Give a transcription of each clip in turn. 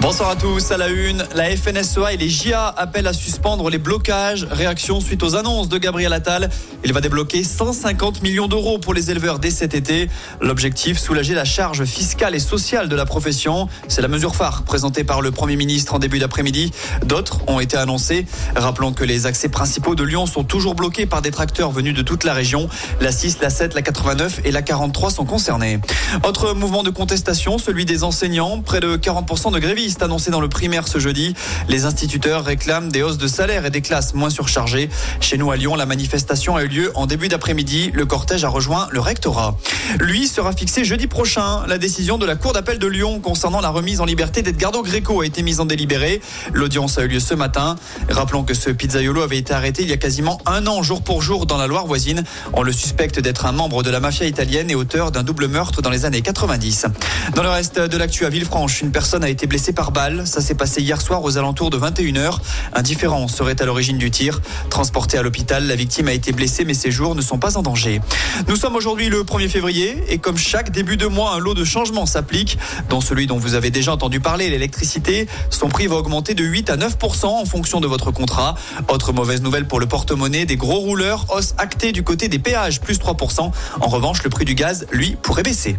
Bonsoir à tous. À la une, la FNSEA et les JA appellent à suspendre les blocages. Réaction suite aux annonces de Gabriel Attal. Il va débloquer 150 millions d'euros pour les éleveurs dès cet été. L'objectif, soulager la charge fiscale et sociale de la profession. C'est la mesure phare présentée par le Premier ministre en début d'après-midi. D'autres ont été annoncés. Rappelons que les accès principaux de Lyon sont toujours bloqués par des tracteurs venus de toute la région. La 6, la 7, la 89 et la 43 sont concernés. Autre mouvement de contestation, celui des enseignants. Près de 40% de grévistes annoncé dans le primaire ce jeudi. Les instituteurs réclament des hausses de salaire et des classes moins surchargées. Chez nous à Lyon, la manifestation a eu lieu en début d'après-midi. Le cortège a rejoint le rectorat. Lui sera fixé jeudi prochain. La décision de la Cour d'appel de Lyon concernant la remise en liberté d'Edgardo Greco a été mise en délibéré. L'audience a eu lieu ce matin. Rappelons que ce pizzaiolo avait été arrêté il y a quasiment un an jour pour jour dans la Loire voisine. On le suspecte d'être un membre de la mafia italienne et auteur d'un double meurtre dans les années 90. Dans le reste de l'actu à Villefranche, une personne a été blessée par balle. Ça s'est passé hier soir aux alentours de 21h. Un différent serait à l'origine du tir. Transporté à l'hôpital, la victime a été blessée mais ses jours ne sont pas en danger. Nous sommes aujourd'hui le 1er février et comme chaque début de mois, un lot de changements s'applique. Dans celui dont vous avez déjà entendu parler, l'électricité, son prix va augmenter de 8 à 9% en fonction de votre contrat. Autre mauvaise nouvelle pour le porte-monnaie, des gros rouleurs, hausse actée du côté des péages, plus 3%. En revanche, le prix du gaz, lui, pourrait baisser.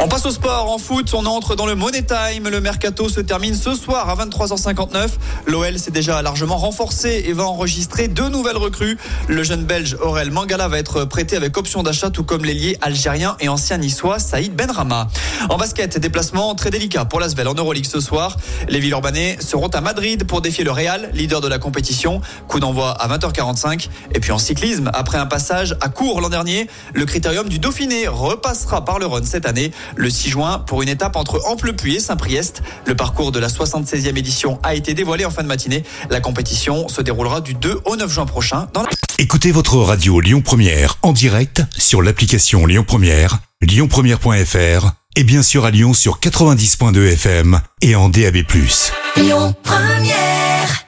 On passe au sport. En foot, on entre dans le Money Time. Le mercato se termine ce soir à 23h59. L'OL s'est déjà largement renforcé et va enregistrer deux nouvelles recrues. Le jeune belge Aurel Mangala va être prêté avec option d'achat, tout comme l'ailier algérien et ancien niçois Saïd Benrama. En basket, déplacement très délicat pour l'Asvel en Euroleague ce soir. Les Villeurbanais seront à Madrid pour défier le Real, leader de la compétition. Coup d'envoi à 20h45. Et puis en cyclisme, après un passage à court l'an dernier, le critérium du Dauphiné repassera par le Rhône cette année le 6 juin pour une étape entre Amplepuis et Saint-Priest. Le parcours de la 76e édition a été dévoilé en fin de matinée. La compétition se déroulera du 2 au 9 juin prochain dans la... Écoutez votre radio Lyon Première en direct sur l'application Lyon Première, lyonpremière.fr et bien sûr à Lyon sur 90.2 FM et en DAB+. Lyon Première